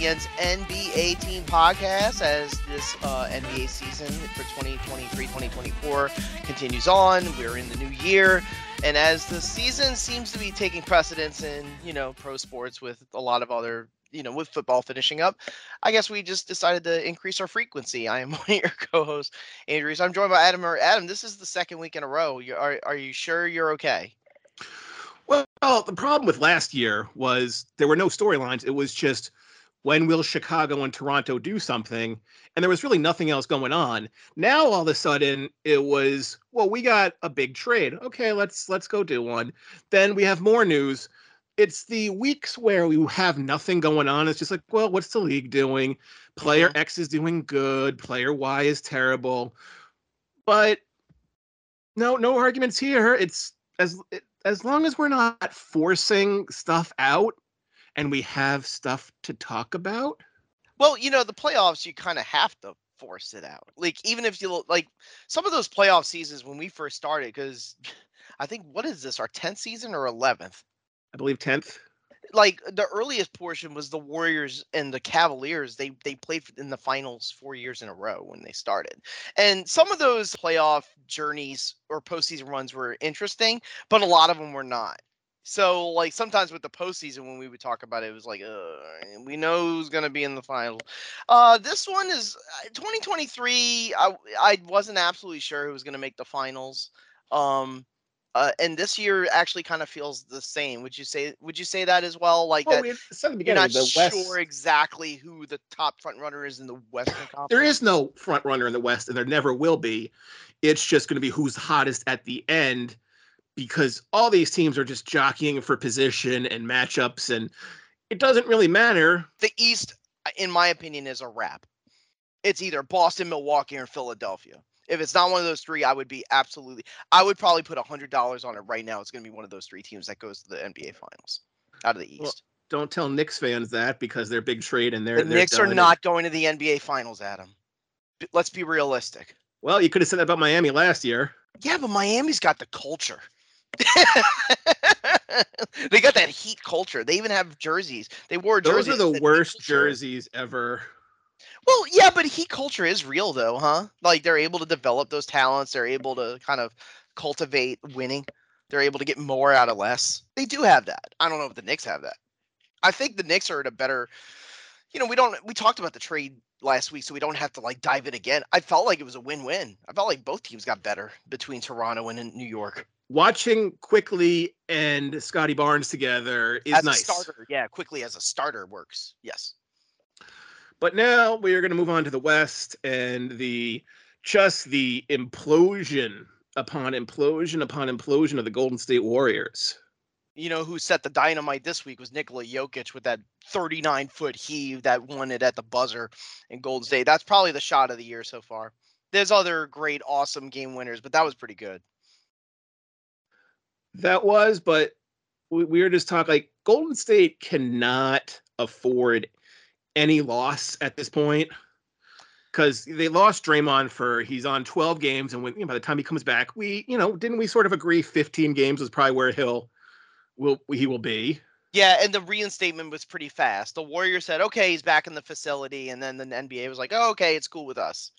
PTBN's NBA Team Podcast as this uh, NBA season for 2023-2024 continues on. We're in the new year, and as the season seems to be taking precedence in you know pro sports with a lot of other you know with football finishing up, I guess we just decided to increase our frequency. I am one of your co-hosts, Andrew. So I'm joined by Adam. Or Adam, this is the second week in a row. You, are are you sure you're okay? Well, the problem with last year was there were no storylines. It was just when will Chicago and Toronto do something? And there was really nothing else going on. Now all of a sudden it was, well, we got a big trade. Okay, let's let's go do one. Then we have more news. It's the weeks where we have nothing going on. It's just like, well, what's the league doing? Player Mhm. X is doing good, player Y is terrible. But no, no arguments here. It's as as long as we're not forcing stuff out and we have stuff to talk about. Well, you know, the playoffs, you kind of have to force it out. Like, even if you like some of those playoff seasons when we first started, because I think what is this, our 10th season or 11th? I believe 10th. Like the earliest portion was the Warriors and the Cavaliers. They they played in the finals four years in a row when they started, and some of those playoff journeys or postseason runs were interesting, but a lot of them were not. So like sometimes with the postseason when we would talk about it, it was like, uh, we know who's gonna be in the final. Uh, this one is uh, 2023. I I wasn't absolutely sure who was gonna make the finals. Um, uh, and this year actually kind of feels the same. Would you say? Would you say that as well? Like Oh, that we said at the you're not the sure exactly who the top front runner is in the Western Conference. There is no front runner in the West, and there never will be. It's just going to be who's hottest at the end because all these teams are just jockeying for position and matchups, and it doesn't really matter. the East, in my opinion, is a wrap. It's either Boston, Milwaukee, or Philadelphia. If it's not one of those three, I would be absolutely. I would probably put hundred dollars on it right now. It's going to be one of those three teams that goes to the NBA Finals out of the East. Well, Don't tell Knicks fans that because they're big trade and they're the they're Knicks are not going to the NBA Finals, Adam. Let's be realistic. Well, you could have said that about Miami last year. Yeah, but Miami's got the culture. they got that heat culture. They even have jerseys. They wore Those jerseys. Those are the worst jerseys ever. Well, yeah, but heat culture is real though, huh? Like they're able to develop those talents. They're able to kind of cultivate winning. They're able to get more out of less. They do have that. I don't know if the Knicks have that. I think the Knicks are at a better. You know, we don't. We talked about the trade last week, so we don't have to like dive in again. I felt like it was a win-win. I felt like both teams got better between Toronto and New York. Watching Quickley and Scottie Barnes together is as nice. a starter, yeah, Quickley as a starter works. Yes. But now we are going to move on to the West and the just the implosion upon implosion upon implosion of the Golden State Warriors. you know who set the dynamite this week was Nikola Jokic with that 39 foot heave that won it at the buzzer in Golden State. That's probably the shot of the year so far. There's other great, awesome game winners, but that was pretty good. That was, but we, we were just talking like Golden State cannot afford any loss at this point because they lost Draymond for he's on 12 games, and when you know, by the time he comes back, we you know didn't we sort of agree 15 games was probably where he'll will he will be. Yeah, and the reinstatement was pretty fast. The Warriors said, "Okay, he's back in the facility," and then the NBA was like, "Oh, okay, it's cool with us."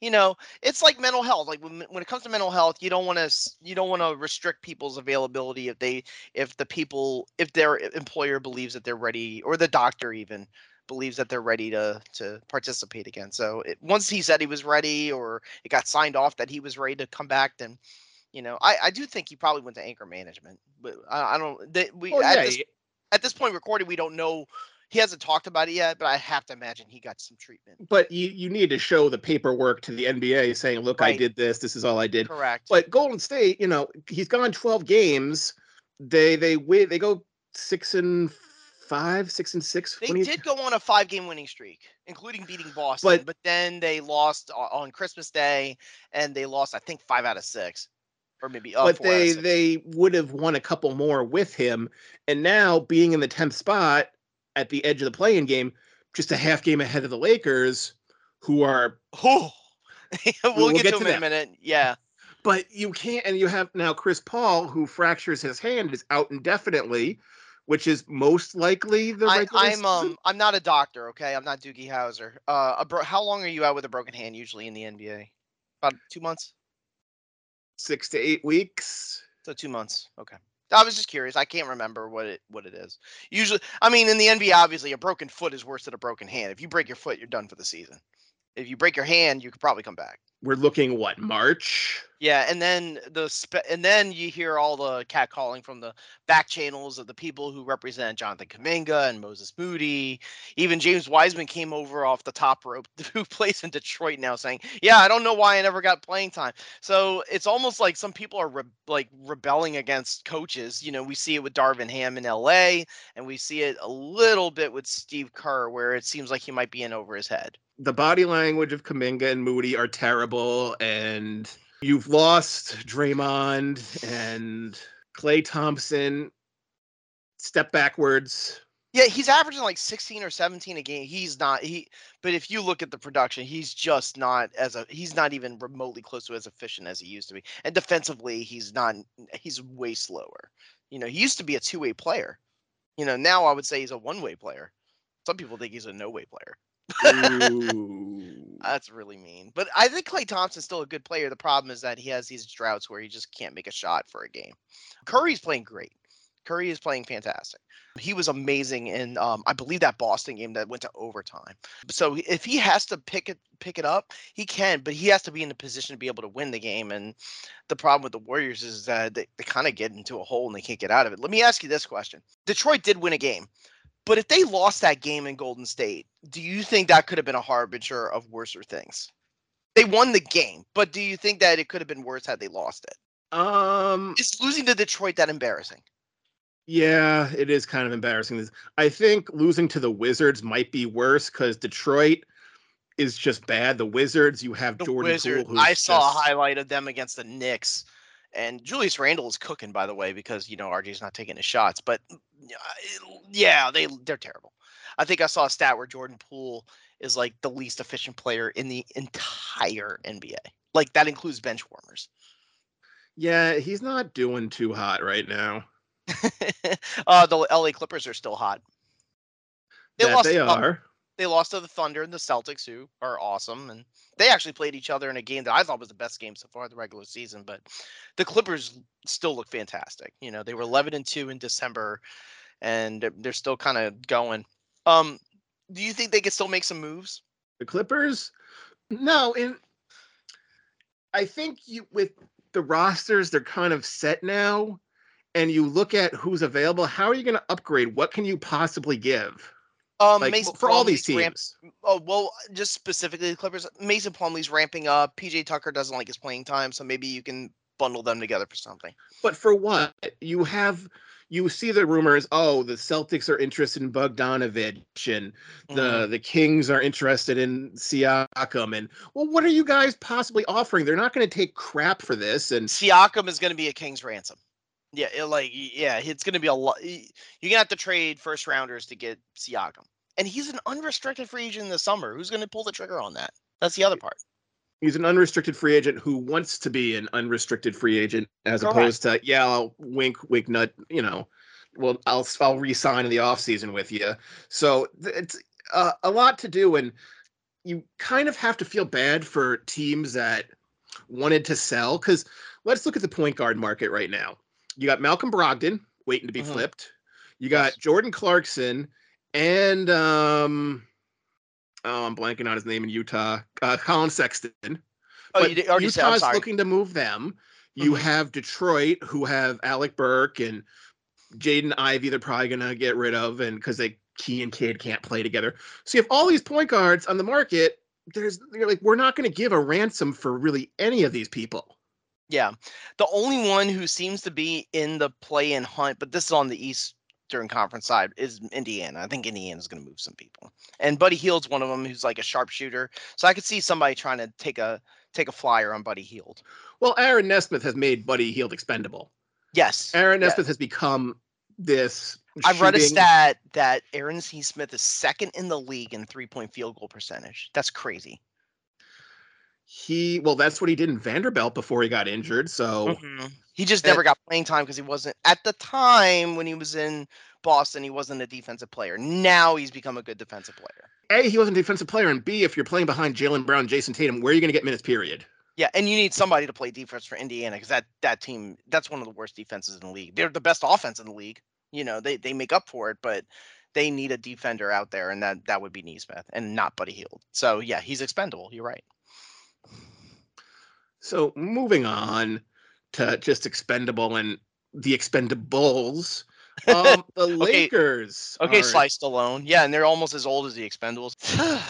You know, it's like mental health. Like when when it comes to mental health, you don't want to you don't want to restrict people's availability if they if the people if their employer believes that they're ready or the doctor even believes that they're ready to to participate again. So it, once he said he was ready or it got signed off that he was ready to come back, then you know I, I do think he probably went to anchor management, but I, I don't. They, we Well, at this at this point recording, we don't know. He hasn't talked about it yet, but I have to imagine he got some treatment. but you you need to show the paperwork to the NBA saying, look, I did this. This is all I did. Correct. But Golden State, you know, he's gone 12 games. They they win. They go six and five, six and six. they did go on a five-game winning streak, including beating Boston. But- But, then they lost on Christmas Day, and they lost, I think, five out of six. or maybe uh, but four out of they they would have won a couple more with him. And now being in the tenth spot at the edge of the playing game, just a half game ahead of the Lakers, who are Oh, we'll, we'll get, get to to him in a minute. Yeah, but you can't and you have now Chris Paul who fractures his hand is out indefinitely, which is most likely the I, I'm um I'm not a doctor. Okay, I'm not Doogie Howser. Uh, a bro- how long are you out with a broken hand usually in the NBA? About two months. six to eight weeks. So two months. Okay. I was just curious. I can't remember what it what it is. Usually, I mean, in the NBA, obviously, a broken foot is worse than a broken hand. If you break your foot, you're done for the season. If you break your hand, you could probably come back. We're looking what March. Yeah, and then the spe- and then you hear all the cat calling from the back channels of the people who represent Jonathan Kuminga and Moses Moody. Even James Wiseman came over off the top rope, who plays in Detroit now, saying, "Yeah, I don't know why I never got playing time." So it's almost like some people are re- like rebelling against coaches. You know, we see it with Darvin Ham in L.A., and we see it a little bit with Steve Kerr, where it seems like he might be in over his head. The body language of Kuminga and Moody are terrible, and you've lost Draymond and Klay Thompson. Step backwards. Yeah, he's averaging like 16 or 17 a game. He's not he but if you look at the production, he's just not as a he's not even remotely close to as efficient as he used to be. And defensively, he's not he's way slower. You know, he used to be a two-way player. You know, now I would say he's a one-way player. Some people think he's a no-way player. That's really mean. But I think Klay Thompson's still a good player. The problem is that he has these droughts where he just can't make a shot for a game. Curry's playing great. Curry is playing fantastic. He was amazing in um, I believe that Boston game that went to overtime. So if he has to pick it pick it up, he can, but he has to be in the position to be able to win the game. And the problem with the Warriors is that they, they kind of get into a hole and they can't get out of it. Let me ask you this question. Detroit did win a game. But if they lost that game in Golden State, do you think that could have been a harbinger of worser things? They won the game, but do you think that it could have been worse had they lost it? Um. Is losing to Detroit that embarrassing? Yeah, it is kind of embarrassing. I think losing to the Wizards might be worse because Detroit is just bad. The Wizards, you have The Jordan. Poole, who's I saw just- a highlight of them against the Knicks, and Julius Randle is cooking, by the way, because you know RJ's not taking his shots. But mm, yeah, they they're terrible. I think I saw a stat where Jordan Poole is like the least efficient player in the entire NBA. Like that includes bench warmers. Yeah, he's not doing too hot right now. uh, the LA Clippers are still hot. They that lost. they Thun- are. They lost to the Thunder and the Celtics, who are awesome, and they actually played each other in a game that I thought was the best game so far the regular season. But the Clippers still look fantastic. You know, they were 11 and two in December, and they're- they're still kind of going. Um, do you think they could still make some moves? The Clippers, no, and I think you with the rosters, they're kind of set now. And you look at who's available. How are you going to upgrade? What can you possibly give? Um, Like Mason for all these teams. Oh well, just specifically the Clippers. Mason Plumlee's ramping up. PJ Tucker doesn't like his playing time, so maybe you can bundle them together for something. But for what? You have you see the rumors, oh, the Celtics are interested in Bogdanovich and the Mhm. the Kings are interested in Siakam and well, what are you guys possibly offering? They're not going to take crap for this and Siakam is going to be a king's ransom. Yeah, it, like yeah, it's going to be a lot. You're gonna have to trade first rounders to get Siakam, and he's an unrestricted free agent in the summer. Who's going to pull the trigger on that? That's the other part. he's an unrestricted free agent who wants to be an unrestricted free agent as Correct. opposed to yeah, I'll wink wink nut, you know. Well, I'll I'll re-sign in the offseason with you. So it's uh, a lot to do and you kind of have to feel bad for teams that wanted to sell cuz let's look at the point guard market right now. You got Malcolm Brogdon waiting to be Mhm. flipped. You got Yes. Jordan Clarkson and um oh, I'm blanking on his name in Utah. Uh, Collin Sexton. Oh, But you already said. I'm sorry. looking to move them. You Mhm. have Detroit, who have Alec Burke and Jaden Ivey. They're probably gonna get rid of, and because they Key and Kid can't play together. So you have all these point guards on the market. There's you're like we're not going to give a ransom for really any of these people. Yeah. The only one who seems to be in the play in hunt, but this is on the Eastern Conference side, is Indiana. I think Indiana's going to move some people. And Buddy Hield's one of them who's like a sharpshooter. So I could see somebody trying to take a take a flyer on Buddy Hield. Well, Aaron Nesmith has made Buddy Hield expendable. Yes. Aaron yeah. Nesmith has become this. I've read a stat that Aaron Nesmith is second in the league in three point field goal percentage. That's crazy. He well, that's what he did in Vanderbilt before he got injured. So Mhm. He just never got playing time because he wasn't at the time when he was in Boston. He wasn't a defensive player. Now he's become a good defensive player. a he wasn't a defensive player, and b if you're playing behind Jaylen Brown, Jayson Tatum, where are you going to get minutes? Period. Yeah, and you need somebody to play defense for Indiana because that that team that's one of the worst defenses in the league. They're the best offense in the league. You know, they they make up for it, but they need a defender out there, and that that would be Nesmith and not Buddy Hield. So yeah, he's expendable. You're right. So moving on to just expendable and the expendables. Um, the Lakers. Okay, are- Sly Stallone. Yeah, and they're almost as old as the Expendables.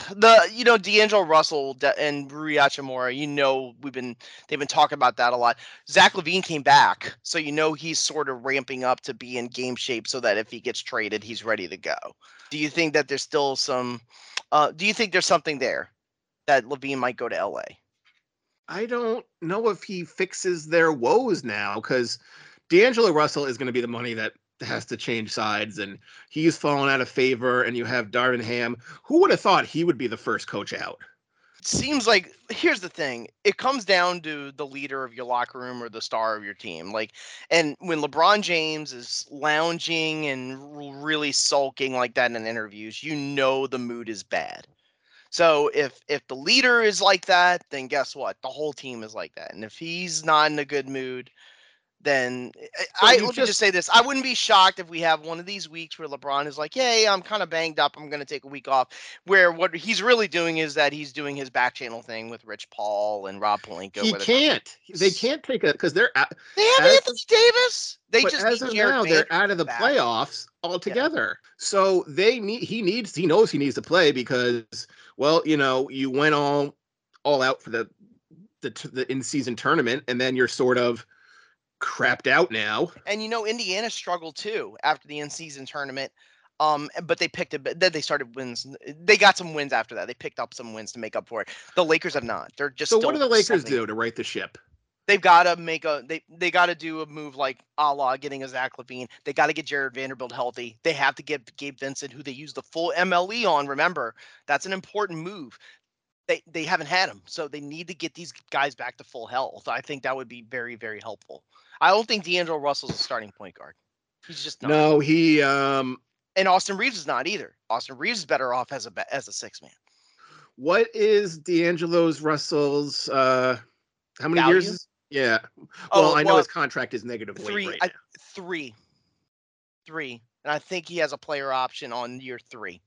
the you know D'Angelo Russell and Rui Hachimura. You know we've been they've been talking about that a lot. Zach LaVine came back, so you know he's sort of ramping up to be in game shape, so that if he gets traded, he's ready to go. Do you think that there's still some? Uh, do you think there's something there that LaVine might go to LA? I don't know if he fixes their woes now because D'Angelo Russell is going to be the money that has to change sides, and he's fallen out of favor. And you have Darvin Ham. Who would have thought he would be the first coach out? Seems like here's the thing it comes down to the leader of your locker room or the star of your team like and when lebron james is lounging and really sulking like that in interviews you know the mood is bad so if if the leader is like that then guess what the whole team is like that and if he's not in a good mood then eh, eh, I- But I you let me just just- say this: I wouldn't be shocked if we have one of these weeks where LeBron is like, "Hey, I'm kind of banged up. I'm going to take a week off." Where what he's really doing is that he's doing his back channel thing with Rich Paul and Rob Pelinka. he can't. They can't take it because they're out, They have as Anthony Davis. They just as of now they're out of the back. playoffs altogether. So they need he needs he knows he needs to play because well you know you went all all out for the the the in season tournament and then you're sort of crapped out now. And you know, Indiana struggled too after the in-season tournament. Um, but they picked it. But then they started wins. They got some wins after that. They picked up some wins to make up for it. The Lakers have not. They're just. So what do the Lakers do to right the ship? They've got to make a they they got to do a move like a la getting a Zach LaVine. They got to get Jarred Vanderbilt healthy. They have to get Gabe Vincent, who they use the full MLE on. Remember, that's an important move. They they haven't had him, so they need to get these guys back to full health. I think that would be very very helpful. I don't think D'Angelo Russell's a starting point guard. He's just not. No, he um And Austin Reaves is not either. Austin Reaves is better off as a as a six man. what is D'Angelo's Russell's uh how many Value? years yeah. Oh, Well, I know well, his contract is negative three right I, three. Three and i think he has a player option on year three.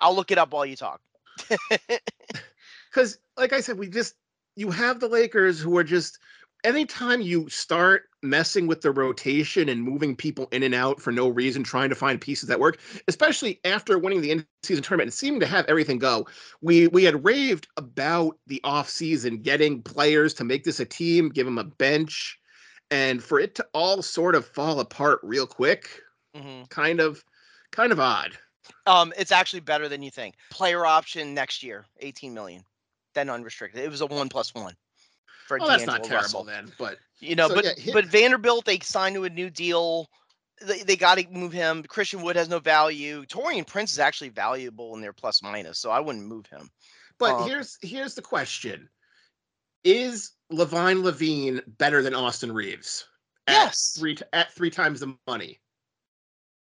I'll look it up while you talk. Because like i said we just you have the lakers who are just anytime you start messing with the rotation and moving people in and out for no reason trying to find pieces that work especially after winning the end season tournament and seeming to have everything go we we had raved about the off season getting players to make this a team give them a bench and for it to all sort of fall apart real quick Mhm. kind of kind of odd. Um it's actually better than you think. Player option next year 18 million then unrestricted. It was a one plus one for well that's not D'Angelo terrible Russell. then but you know So, but yeah, hi- but vanderbilt they signed to a new deal they, they got to move him christian wood has no value taurean prince is actually valuable in their plus minus so i wouldn't move him But Uh, here's here's the question: Is LaVine LaVine better than Austin Reaves? At Yes. three at three times the money.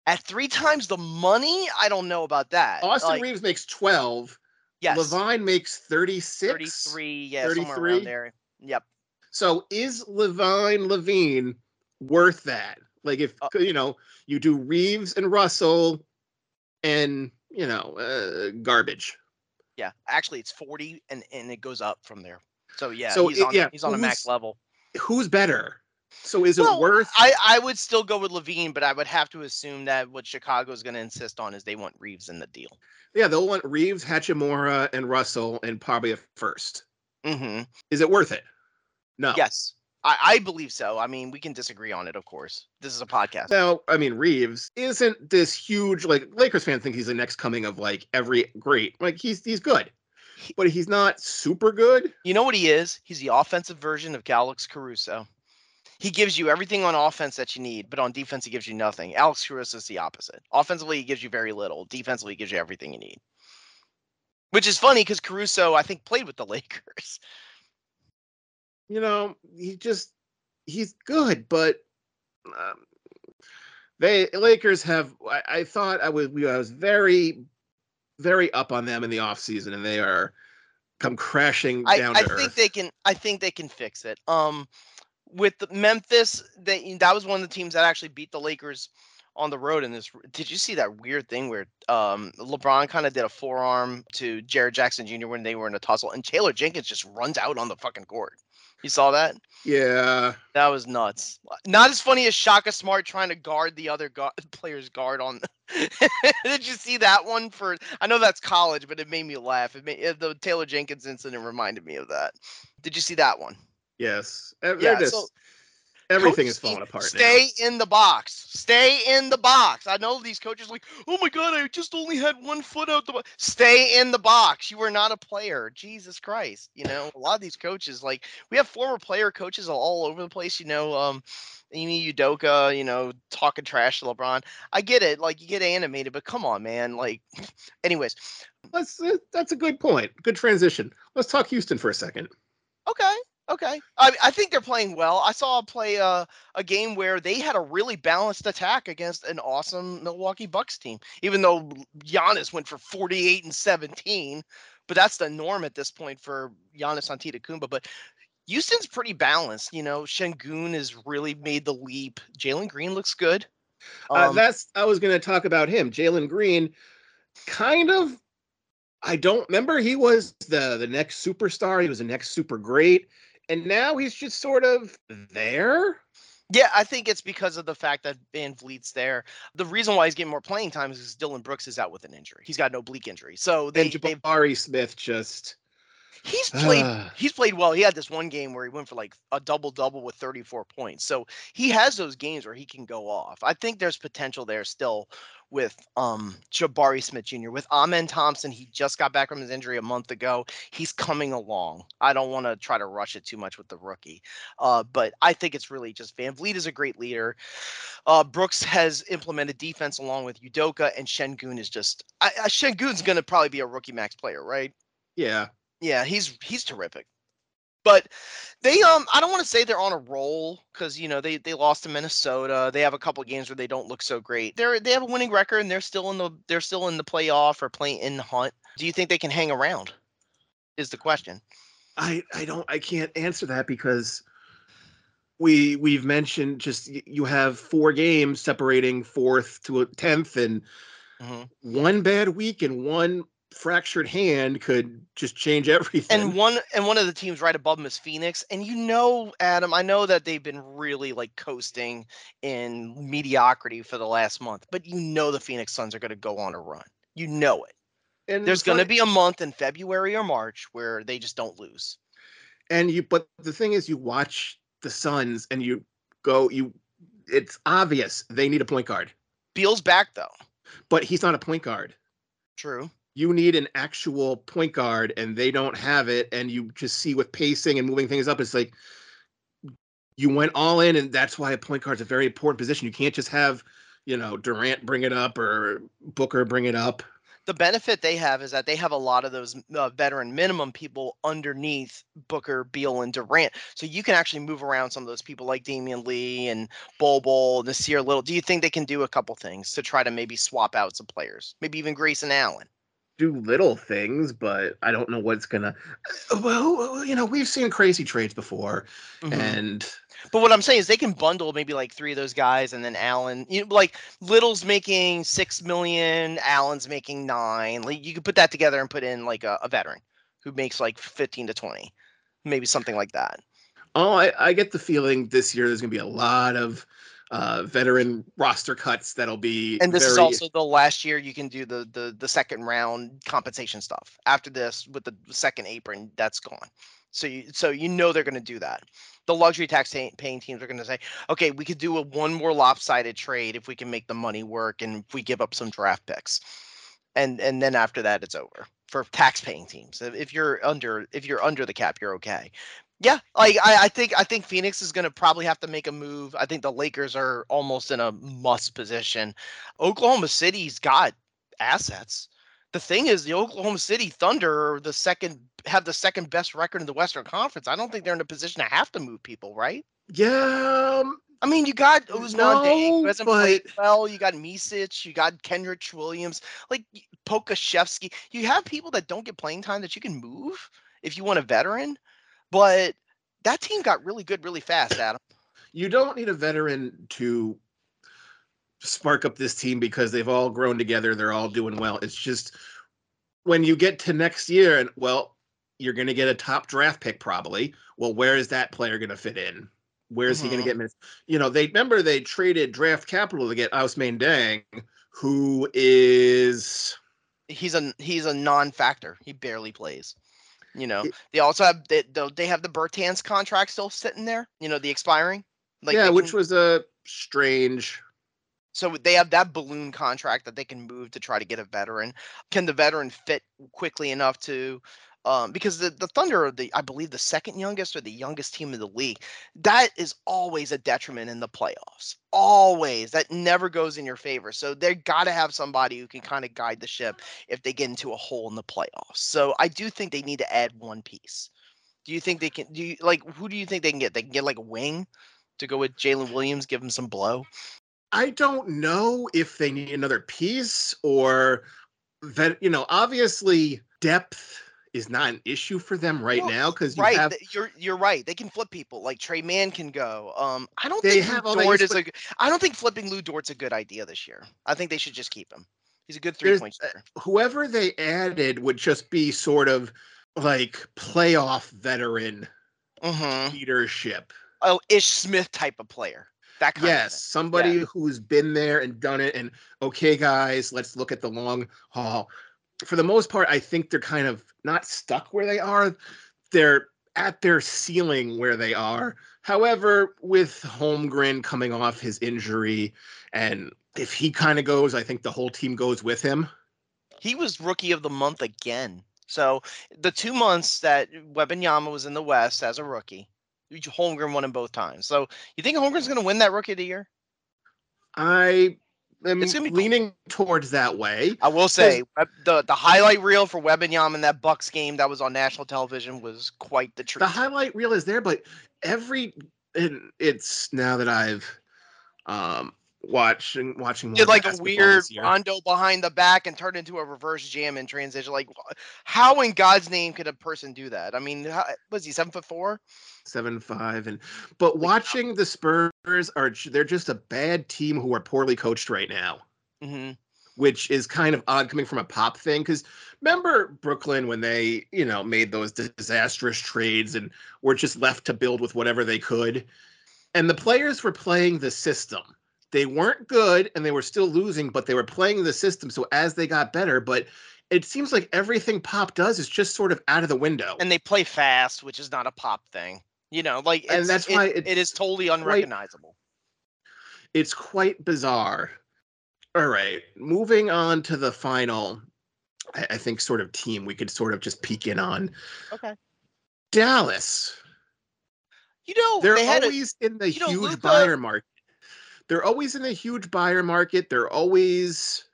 at three times the money i don't know about that Austin Like, Reaves makes twelve. yes LaVine makes thirty six. 33 yeah somewhere 33? around there yep So is LaVine LaVine worth that? Like if Uh, you know you do Reaves and Russell, and you know uh, garbage. yeah actually it's 40 and and it goes up from there so yeah So he's it- on yeah, he's on a max level Who's better? So is it worth? I, I would still go with LaVine, but I would have to assume that what Chicago is going to insist on is they want Reaves in the deal. yeah, they'll want Reaves, Hachimura, and Russell, and probably a first. Mm-hmm. Is it worth it? No. Yes, I, I believe so. I mean, we can disagree on it, of course. This is a podcast. Now, I mean, Reaves isn't this huge like Lakers fans think he's the next coming of like every great. Like he's he's good. but he's not super good. You know what he is? He's the offensive version of Alex Caruso. He gives you everything on offense that you need, but on defense he gives you nothing. Alex Caruso is the opposite. Offensively, he gives you very little. Defensively, he gives you everything you need. Which is funny because Caruso, I think, played with the Lakers. You know, he just he's good, but um, they Lakers have. I, I thought I was I was very very up on them in the offseason, and they are come crashing down. I, I think they can. I think they can fix it. Um, with Memphis, they that was one of the teams that actually beat the Lakers on the road in this. Did you see that weird thing where um, LeBron kind of did a forearm to Jaren Jackson Jr. when they were in a tussle, and Taylor Jenkins just runs out on the fucking court. You saw that? Yeah. That was nuts. Not as funny as Shaka Smart trying to guard the other gu- player's guard on. Did you see that one? For I know that's college, but it made me laugh. It made the Taylor Jenkins incident reminded me of that. Did you see that one? Yes. Yeah, so- everything Coach is falling apart Stay in the box. Stay in the box. I know these coaches like, oh my god, I just only had one foot out the box. Stay in the box. You are not a player. Jesus Christ. You know, a lot of these coaches, like we have former player coaches all over the place. You know, um, Ime Udoka, you know, talking trash to LeBron. I get it. Like you get animated, but come on, man. Like, anyways, now. Let's, uh, that's a good point. Good transition. Let's talk Houston for a second. Okay. Okay. I I think they're playing well. I saw a play uh, a game where they had a really balanced attack against an awesome Milwaukee Bucks team. Even though Giannis went for 48 and 17, but that's the norm at this point for Giannis Antetokounmpo. But Houston's pretty balanced. You know, Sengun has really made the leap. Jalen Green looks good. uh, Um, that's I was going to talk about him. Jalen Green, kind of. I don't remember he was the the next superstar. He was the next super great, and now he's just sort of there. Yeah, I think it's because of the fact that VanVleet's there. The reason why he's getting more playing time is because Dillon Brooks is out with an injury. He's got an oblique injury. So they, and Jabari Smith just he's played he's played well. He had this one game where he went for like a double double with 34 points. So he has those games where he can go off. I think there's potential there still with um Jabari Smith Jr. With Amen Thompson, he just got back from his injury a month ago. He's coming along. I don't want to try to rush it too much with the rookie. Uh, but I think it's really just VanVleet is a great leader. Uh, Brooks has implemented defense along with Udoka, and Sengun is just I, I, Sengun's going to probably be a rookie max player, right? yeah. Yeah, he's he's terrific. But they um I don't want to say they're on a roll because you know they they lost to Minnesota. They have a couple games where they don't look so great. They're they have a winning record and they're still in the they're still in the playoff or playing in the hunt. Do you think they can hang around? Is the question. I I don't I can't answer that because we we've mentioned just you have four games separating fourth to a tenth and Mhm. one bad week and one fractured hand could just change everything. And one and one of the teams right above them is Phoenix. And you know, Adam, I know that they've been really like coasting in mediocrity for the last month, but you know the Phoenix Suns are going to go on a run. You know it. And There's going to be a month in February or March where they just don't lose. and you but the thing is you watch the Suns and you go you it's obvious they need a point guard. Beal's back though. But he's not a point guard. True. You need an actual point guard and they don't have it and you just see with pacing and moving things up it's like you went all in and that's why a point guard is a very important position you can't just have you know durant bring it up or booker bring it up The benefit they have is that they have a lot of those uh, veteran minimum people underneath Booker, Beal, and Durant. So you can actually move around some of those people like Damion Lee and Bol Bol, Nassir Little. Do you think they can do a couple things to try to maybe swap out some players? Maybe even Grayson Allen. Do little things but i don't know what's gonna well you know we've seen crazy trades before Mhm. and But what I'm saying is they can bundle maybe like three of those guys, and then Allen, you know, like Little's making six million, Allen's making nine. Like you could put that together and put in like a, a veteran who makes like fifteen to twenty, maybe something like that. oh I, I get the feeling this year there's gonna be a lot of uh veteran roster cuts that'll be And this is also the last year you can do the the the second round compensation stuff. After this, with the second apron, that's gone. So you so you know they're going to do that. The luxury tax paying teams are going to say, okay, we could do a one more lopsided trade if we can make the money work and if we give up some draft picks, and and then after that it's over. for tax-paying teams. If you're under if you're under the cap, you're okay. Yeah, like I, I think I think Phoenix is going to probably have to make a move. I think the Lakers are almost in a must position. Oklahoma City's got assets. The thing is, the Oklahoma City Thunder are the second have the second best record in the Western Conference. I don't think they're in a position to have to move people, right? Yeah, um, I mean, you got Ousmane No, Dieng, who hasn't played well. You got Micic, you got Kenrich Williams, like Pokusevski. You have people that don't get playing time that you can move if you want a veteran. But that team got really good really fast, Adam. you don't need a veteran to spark up this team because they've all grown together. They're all doing well. It's just when you get to next year, and well, you're going to get a top draft pick probably. Well, where is that player going to fit in? Where's he going to mm-hmm. get minutes? You know, they remember they traded draft capital to get Ousmane Dieng, who is He's a he's a non-factor. He barely plays. You know, It- they also have they they have the Bertans contract still sitting there. You know, the expiring. yeah, they which can- was a strange. So they have that balloon contract that they can move to try to get a veteran. Can the veteran fit quickly enough to? Um, because the, the Thunder are the I believe the second youngest or the youngest team in the league. That is always a detriment in the playoffs. Always. That never goes in your favor. So they got to have somebody who can kind of guide the ship if they get into a hole in the playoffs. So I do think they need to add one piece. Do you think they can? Do you like who do you think they can get? They can get like a wing to go with Jalen Williams, give him some blow. I don't know if they need another piece or that, you know, obviously depth is not an issue for them right Well, now because you right, have you're you're right. They can flip people. Like Tre Mann can go. Um, I don't They think have Lu Dort is a. I don't think flipping Lu Dort's a good idea this year. I think they should just keep him. He's a good three point shooter. whoever they added would just be sort of like playoff veteran Mm-hmm. leadership. Oh, Ish Smith type of player. That kind Yes, somebody who's been there and done it. And okay, guys, let's look at the long haul. For the most part, I think they're kind of not stuck where they are. They're at their ceiling where they are. However, with Holmgren coming off his injury, and if he kind of goes, I think the whole team goes with him. He was rookie of the month again. So the two months that Wembanyama was in the West as a rookie, Holmgren won him both times. So you think Holmgren's going to win that rookie of the year? I am be cool. leaning towards that way. I will say the the highlight reel for Wembanyama in that Bucks game that was on national television was quite the treat. the highlight reel is there, but every and it's now that I've um watching watching did like a weird rondo behind the back and turned into a reverse jam in transition. Like, how in God's name could a person do that? I mean, how, was he seven foot four seven five and but watching the Spurs are they're just a bad team who are poorly coached right now. hmm which is kind of odd coming from a pop thing because remember brooklyn when they you know made those disastrous trades and were just left to build with whatever they could and the players were playing the system they weren't good and they were still losing but they were playing the system so as they got better but it seems like everything pop does is just sort of out of the window And they play fast, which is not a pop thing. You know, like And that's why it it's totally unrecognizable. it's quite bizarre. All right, moving on to the final, I, I think sort of team we could sort of just peek in on. Okay. Dallas. You know, They're they had a, always in the you know, huge Luka- buyer market. They're always in a huge buyer market. They're always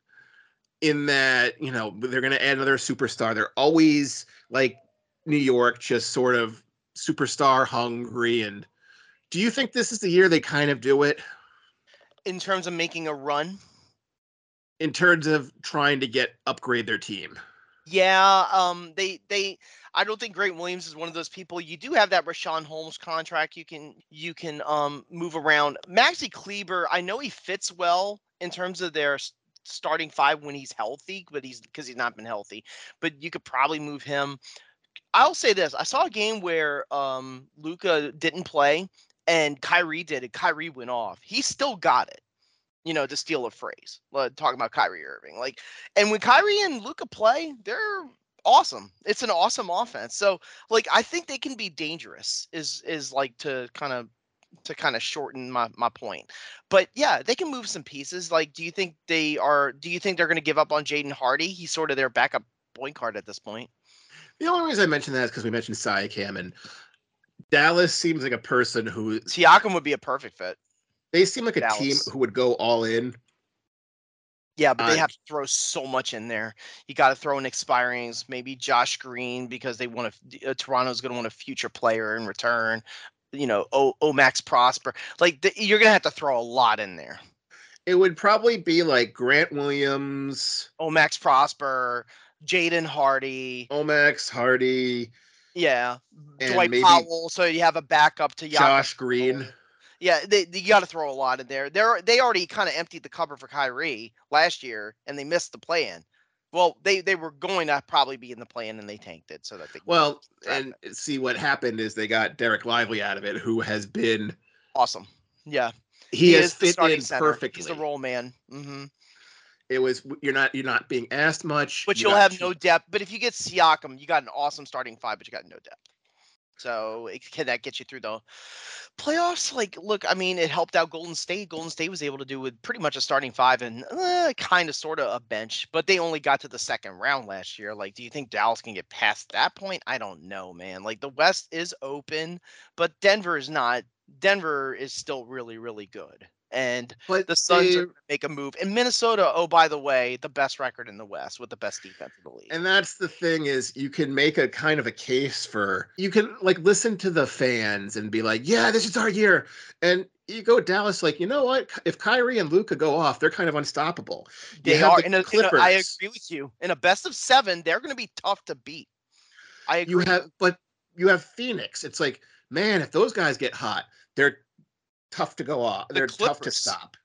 in that, you know, they're going to add another superstar. They're always like New York, just sort of superstar hungry. And do you think this is the year they kind of do it? in terms of making a run. in terms of trying to get upgrade their team. Yeah, um, they they. I don't think Grant Williams is one of those people. You do have that Richaun Holmes contract. You can you can um move around. Maxi Kleber, I know he fits well in terms of their starting five when he's healthy, but he's because he's not been healthy. But you could probably move him. I'll say this: I saw a game where um Luka didn't play and Kyrie did it. Kyrie went off. He still got it. You know, to steal a phrase, uh, talking about Kyrie Irving, like. And when Kyrie and Luka play, they're awesome. It's an awesome offense. So like I think they can be dangerous is is like to kind of to kind of shorten my my point. But yeah, they can move some pieces. Like do you think they are do you think they're going to give up on Jaden Hardy? He's sort of their backup point guard at this point. The only reason I mentioned that is because we mentioned Siakam and Dallas seems like a person who Siakam would be a perfect fit. They seem like a team who would go all in. Yeah, but they have to throw so much in there. You got to throw in expirings, maybe Josh Green because they want to. Uh, Toronto's going to want a future player in return. You know, o, o Max Prosper. Like the, you're going to have to throw a lot in there. It would probably be like Grant Williams, O Max Prosper, Jaden Hardy. Omax Hardy, Yeah, Dwight maybe Powell. So you have a backup to Josh Green. Yeah, they, they got to throw a lot in there. They're they already kind of emptied the cupboard for Kyrie last year, and they missed the play in. Well, they they were going to probably be in the play in, and they tanked it so that they. could Well, and see what happened is they got Dereck Lively out of it, who has been awesome. Yeah, he, has is the fit in center. perfectly. He's the role man. hmm It was you're not you're not being asked much, But you you'll have no depth. But if you get Siakam, you got an awesome starting five, but you got no depth. So can that get you through the playoffs? Like, look, I mean, it helped out Golden State. Golden State was able to do with pretty much a starting five and uh, kind of sort of a bench, but they only got to the second round last year. Like, do you think Dallas can get past that point? I don't know, man. Like, the West is open, but Denver is not. Denver is still really, really good. And but the Suns they- are gonna make a move. And Minnesota, oh by the way, the best record in the West with the best defense in the league. And that's the thing is you can make a kind of a case for you can like listen to the fans and be like, yeah, this is our year. And you go Dallas, like, you know what? If Kyrie and Luka go off, they're kind of unstoppable. You they are the in a, in a, I agree with you. In a best of seven, they're going to be tough to beat. I agree. You have but you have Phoenix. It's like, man, if those guys get hot, they're tough to go off. The They're tough to stop.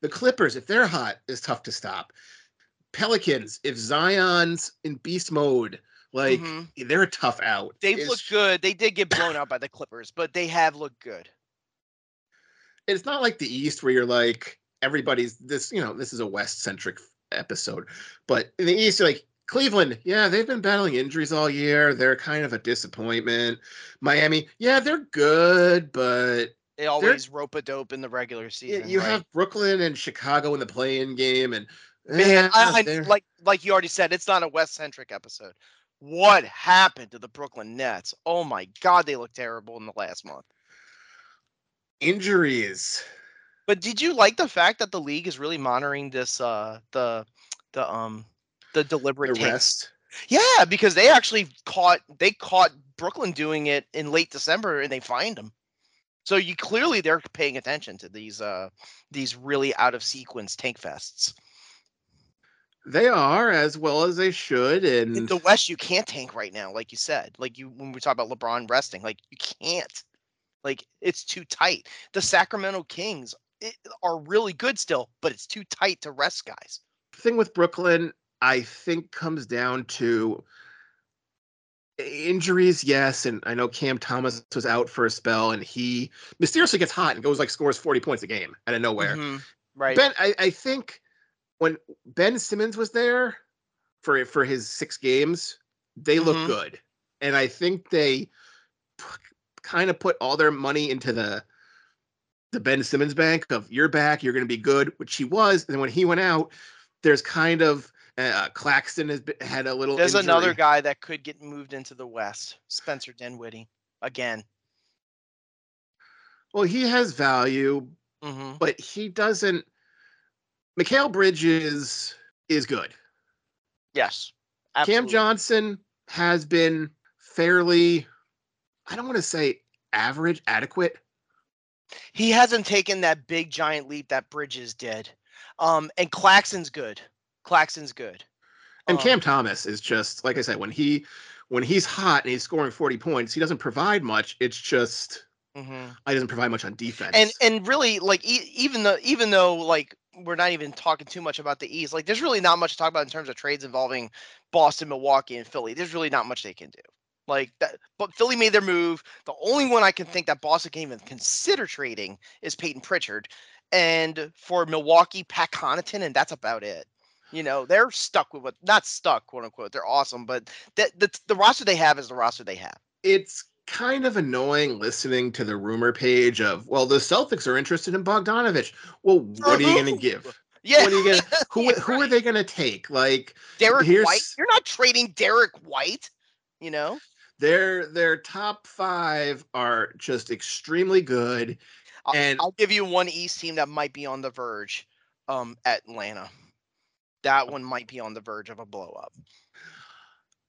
The Clippers, if they're hot, is tough to stop. Pelicans, if Zion's in beast mode, like Mhm. they're a tough out. They've It's- looked good. They did get blown out by the Clippers, but they have looked good. it's not like the East where you're like everybody's this, you know, this is a West centric episode, but in the East, you're like Cleveland, yeah, they've been battling injuries all year. They're kind of a disappointment. Miami, yeah, they're good, but always rope a dope in the regular season. you right? have Brooklyn and Chicago in the play-in game, and Man, eh, I, I, like like you already said, it's not a West centric episode. What happened to the Brooklyn Nets? Oh my God, they look terrible in the last month. injuries. But did you like the fact that the league is really monitoring this uh the the um the deliberate The rest. Yeah, because they actually caught they caught Brooklyn doing it in late December and they fined them. So you clearly they're paying attention to these uh these really out of sequence tank fests. They are as well as they should, In and the West you can't tank right now, like you said. Like you when we talk about LeBron resting, like you can't. Like it's too tight. The Sacramento Kings i- are really good still, but it's too tight to rest guys. thing with Brooklyn, I think comes down to injuries, yes, and I know Cam Thomas was out for a spell, and he mysteriously gets hot and goes like scores forty points a game out of nowhere. Mhm, Right. Ben, I, I think when Ben Simmons was there for for his six games, they look Mhm. good, and I think they kind of put all their money into the the Ben Simmons bank of you're back, you're going to be good, which he was. And then when he went out, there's kind of uh, Claxton has been, had a little. There's another guy that could get moved into the West. Spencer Dinwiddie. Again. Well, he has value, hmm but he doesn't. Mikal Bridges is good. Yes. Cam. Johnson has been fairly, I don't want to say average, adequate. He hasn't taken that big giant leap that Bridges did. Um, and Claxton's good. Claxton's good. And Um, Cam Thomas is just like I said when he when he's hot and he's scoring 40 points, he doesn't provide much. It's just mhm. he doesn't provide much on defense. and and really like e- even though even though like we're not even talking too much about the East, like there's really not much to talk about in terms of trades involving Boston, Milwaukee, and Philly. There's really not much they can do. Like that, but Philly made their move. The only one I can think that Boston can even consider trading is Payton Pritchard, and for Milwaukee, Pat Connaughton, and that's about it. You know, they're stuck with what not stuck, quote unquote. They're awesome, but that the, the roster they have is the roster they have. it's kind of annoying listening to the rumor page of, well, the Celtics are interested in Bogdanovich. Well, what are you going to give? Yeah, What are you gonna? Who Yeah, who are they gonna take? Like Derrick here's- White. You're not trading Derrick White. You know. their their top five are just extremely good. I'll, And- I'll give you one East team that might be on the verge. Um, Atlanta. That one might be on the verge of a blow up.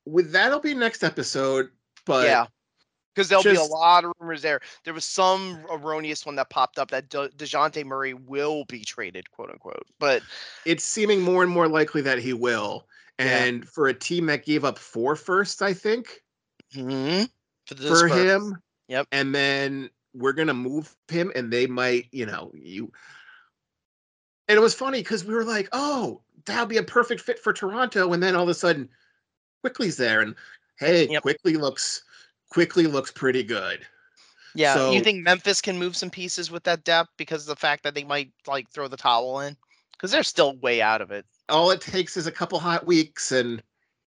With that'll be next episode. But yeah, because there'll be a lot of rumors there. There was some erroneous one that popped up that De- Dejounte Murray will be traded, quote unquote. But it's seeming more and more likely that he will. Yeah. And for a team that gave up four firsts, I think, Mhm, for, the for him. Yep. And then we're gonna move him, and they might, you know, you. And it was funny because we were like, "Oh, that'll be a perfect fit for Toronto," and then all of a sudden, Quickley's there, and hey, Yep. Quickley looks Quickley looks pretty good. Yeah, you think Memphis can move some pieces with that depth because of the fact that they might like throw the towel in because they're still way out of it. All it takes is a couple hot weeks, and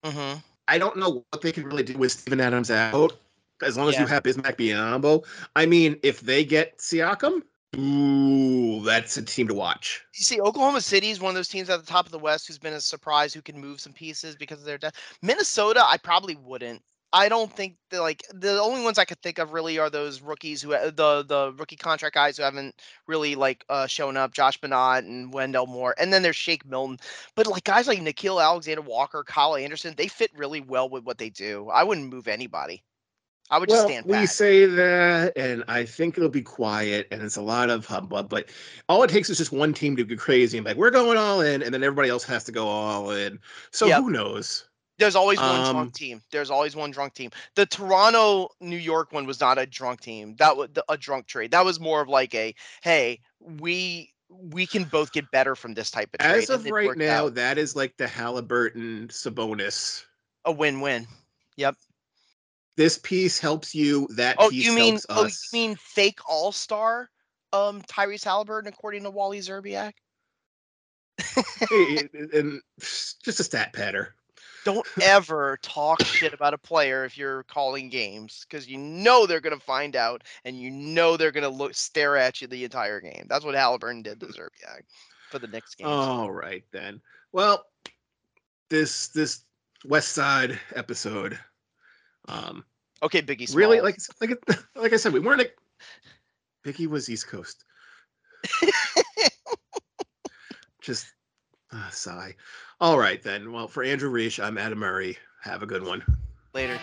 hmm I don't know what they can really do with Steven Adams out. As long as you have Bismack Biyombo. I mean, if they get Siakam, ooh, that's a team to watch. You see, Oklahoma City is one of those teams at the top of the West who's been a surprise who can move some pieces because of their depth. Minnesota, I probably wouldn't. I don't think that like the only ones I could think of really are those rookies who uh, the the rookie contract guys who haven't really like uh, shown up, Josh Bernard and Wendell Moore, and then there's Shake Milton. But like guys like Nickeil Alexander Walker, Kyle Anderson, they fit really well with what they do. I wouldn't move anybody. I would just Well, stand we say that, and I think it'll be quiet, and it's a lot of hubbub. But all it takes is just one team to go crazy and like we're going all in, and then everybody else has to go all in. So Yep. who knows? There's always one Um, drunk team. There's always one drunk team. The Toronto New York one was not a drunk team. That was a drunk trade. That was more of like a hey, we we can both get better from this type of trade. As of right now, out. that is like the Halliburton Sabonis. a win-win. Yep. This piece helps you. That Oh, you mean oh, you mean fake all-star um Tyrese Halliburton according to Wally Szczerbiak? Hey, and just a stat patter. Don't ever talk shit about a player if you're calling games because you know they're gonna find out and you know they're gonna look stare at you the entire game. That's what Halliburton did to Szczerbiak for the next game. All right then. Well, this this West Side episode, um, okay, Biggie. Smalls. really like like it- like I said, we weren't. Like, Biggie was East Coast. Just uh, sigh. All right then. Well, for Andrew Riche, I'm Adam Murray. Have a good one. later.